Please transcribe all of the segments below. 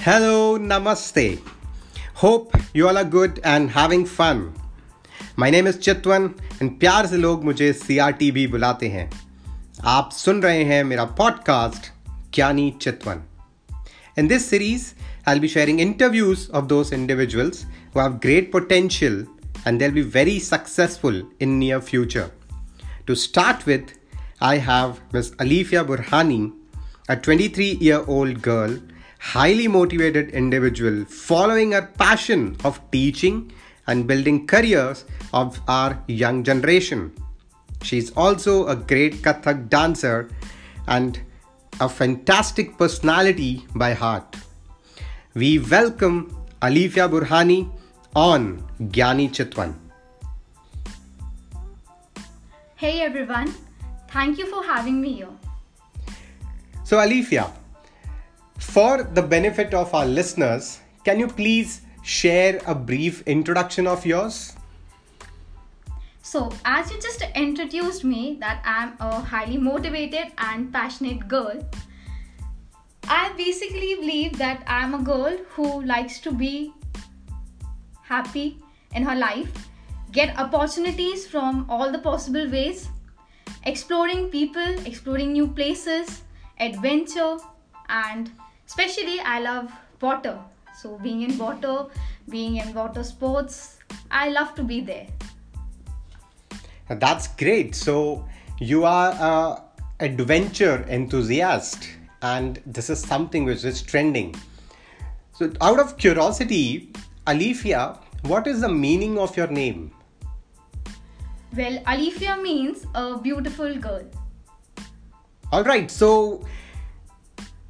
Hello, Namaste. Hope you all are good and having fun. My name is Chitwan and प्यार से लोग मुझे C R T भी बुलाते हैं आप सुन रहे हैं मेरा podcast Gyani Chitwan In this series, I'll be sharing interviews of those individuals who have great potential and they'll be very successful in near future. To start with, I have Ms. Alifia Burhani, a 23 year old girl, highly motivated individual following her passion of teaching and building careers of our young generation. She's also a great Kathak dancer and a fantastic personality by heart. We welcome Alifia Burhani on Gyani Chitwan. Hey everyone, thank you for having me here. So, Alifia, for the benefit of our listeners, can you please share a brief introduction of yours? So, as you just introduced me, that I'm a highly motivated and passionate girl, I basically believe that I'm a girl who likes to be happy in her life, get opportunities from all the possible ways, exploring people, exploring new places, adventure, and especially I love water. So, being in water, being in water sports, I love to be there. That's great. So, you are a adventure enthusiast, and this is something which is trending. So, out of curiosity, Alifia, what is the meaning of your name? Well, Alifia means a beautiful girl. All right, so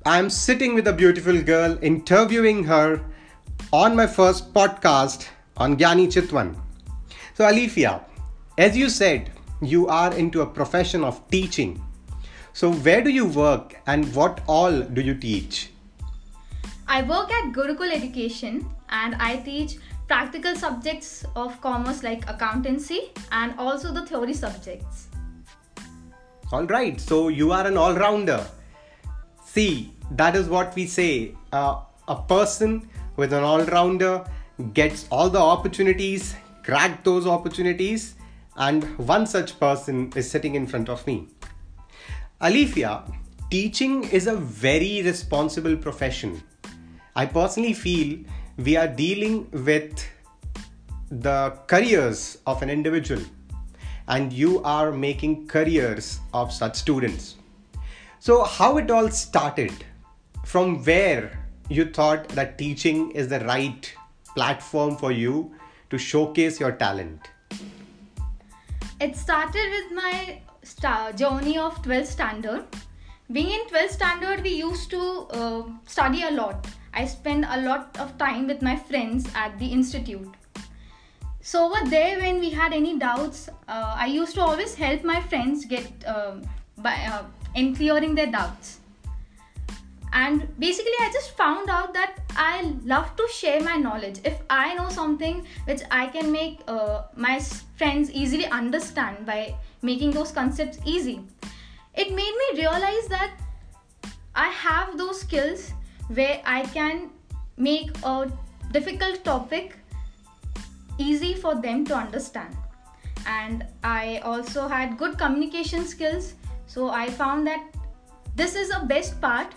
I'm sitting with a beautiful girl, interviewing her on my first podcast on Gyani Chitwan. So, Alifia, as you said, you are into a profession of teaching. So, where do you work and what all do you teach? I work at Gurukul Education and I teach practical subjects of commerce like accountancy and also the theory subjects. All right, so you are an all rounder. See, that is what we say. Uh, a person with an all rounder gets all the opportunities, crack those opportunities, and one such person is sitting in front of me. Alifia, teaching is a very responsible profession. I personally feel we are dealing with the careers of an individual, and you are making careers of such students. So, how it all started? From where you thought that teaching is the right platform for you to showcase your talent? It started with my journey of 12th standard. Being in 12th standard, we used to uh, study a lot. I spent a lot of time with my friends at the institute. So over there, when we had any doubts, uh, I used to always help my friends get um by in clearing their doubts. And basically, I just found out that I love to share my knowledge. If I know something which I can make uh, my friends easily understand by making those concepts easy, it made me realize that I have those skills where I can make a difficult topic easy for them to understand. And I also had good communication skills, so I found that this is a best part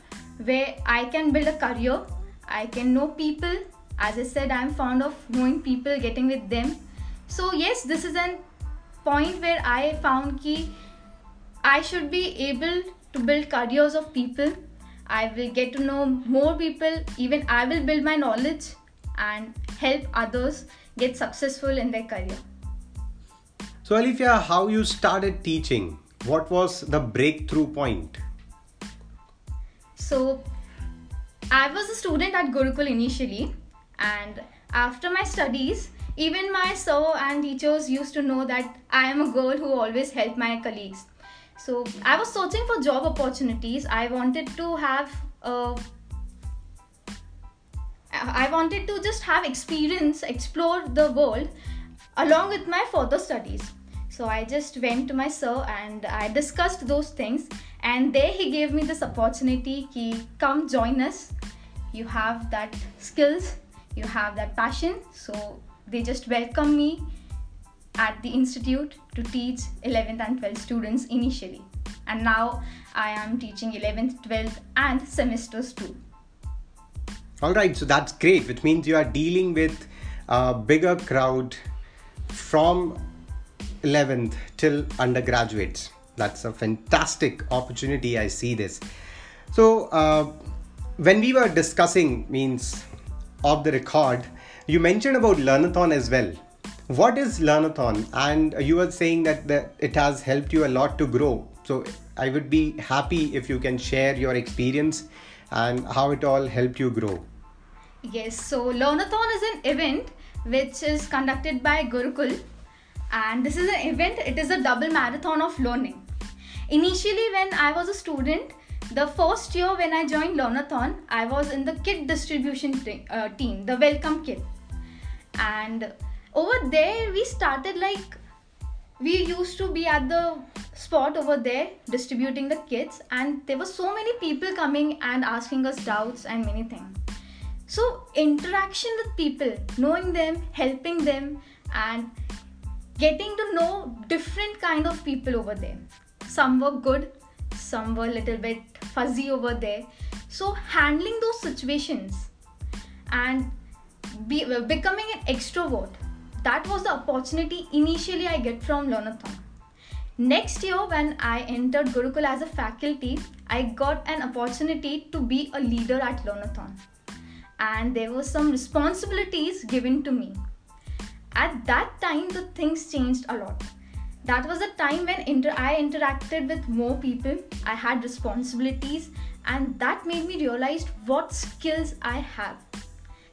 where I can build a career, I can know people. As I said, I'm fond of knowing people, getting with them. So, yes, this is a point where I found key I should be able to build careers of people. I will get to know more people. Even I will build my knowledge and help others get successful in their career. So, Alifia, how you started teaching? What was the breakthrough point? So, I was a student at Gurukul initially, and after my studies, even my sir and teachers used to know that I am a girl who always help my colleagues. So, I was searching for job opportunities. I wanted to have a I wanted to just have experience, explore the world along with my further studies. So I just went to my sir and I discussed those things, and there he gave me this opportunity. He come join us. you have that skills you have that passion so they just welcome me at the institute to teach 11th and 12th students initially and now i am teaching 11th 12th and semesters too all right so that's great which means you are dealing with a bigger crowd from 11th till undergraduates. That's a fantastic opportunity i see this. So uh, when we were discussing means of the record you mentioned about learnathon as well. What is learnathon? And you were saying that the, it has helped you a lot to grow. So i would be happy if you can share your experience and how it all helped you grow. Yes so learnathon is an event which is conducted by gurukul and this is an event it is a double marathon of learning. Initially when i was a student the first year when i joined learnathon i was in the kit distribution t- uh, team the welcome kit. And over there we started like we used to be at the spot over there distributing the kits and there were so many people coming and asking us doubts and many things. So interaction with people knowing them helping them and getting to know different kind of people over there. Some were good some were a little bit fuzzy over there. So handling those situations and be, becoming an extrovert that was the opportunity initially i get from learnathon. Next year when i entered gurukul as a faculty i got an opportunity to be a leader at learnathon. And there were some responsibilities given to me at that time the things changed a lot that was a time when inter- I interacted with more people. I had responsibilities, and that made me realize what skills I have.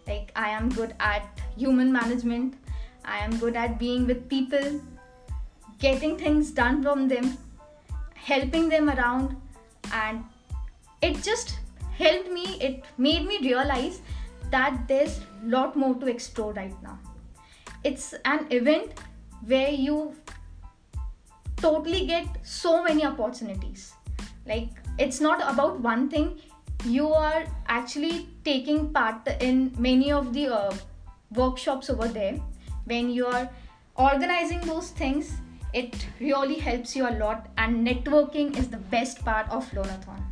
Like, I am good at human management, I am good at being with people, getting things done from them, helping them around, and it just helped me. It made me realize that there's a lot more to explore right now. It's an event where you totally get so many opportunities. Like it's not about one thing. You are actually taking part in many of the uh, workshops over there. When you are organizing those things it really helps you a lot and networking is the best part of learnathon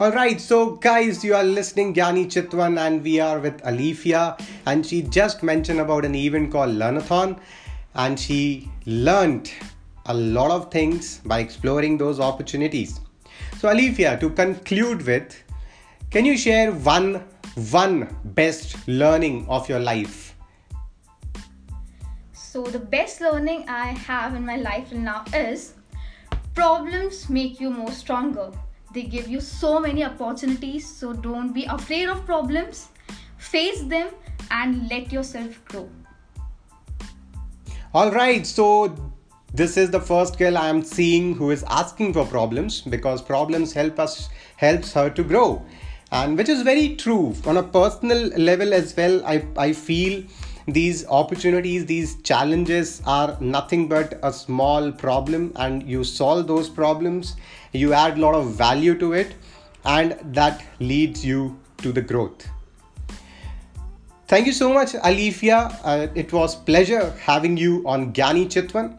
all right, so guys, you are listening Gyani Chitwan, and we are with Alifia, and she just mentioned about an event called Learnathon and she learned a lot of things by exploring those opportunities. So, Alifia, to conclude with, can you share one one best learning of your life? So, the best learning I have in my life now is problems make you more stronger. They give you so many opportunities, so don't be afraid of problems. Face them and let yourself grow. All right, so this is the first girl I am seeing who is asking for problems because problems help us helps her to grow, and which is very true on a personal level as well. I I feel these opportunities these challenges are nothing but a small problem and you solve those problems you add a lot of value to it and that leads you to the growth Thank you so much, Alifia. Uh, it was pleasure having you on Gyani Chitwan.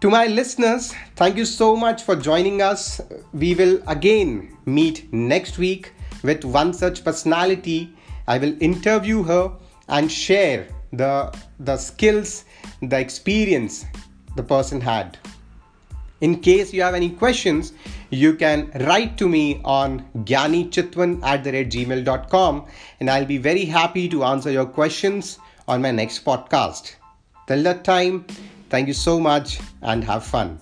To my listeners, thank you so much for joining us. We will again meet next week with one such personality. I will interview her and share the, the skills, the experience the person had. In case you have any questions, you can write to me on gyanichitwan at the gmail.com and I'll be very happy to answer your questions on my next podcast. Till that time, thank you so much and have fun.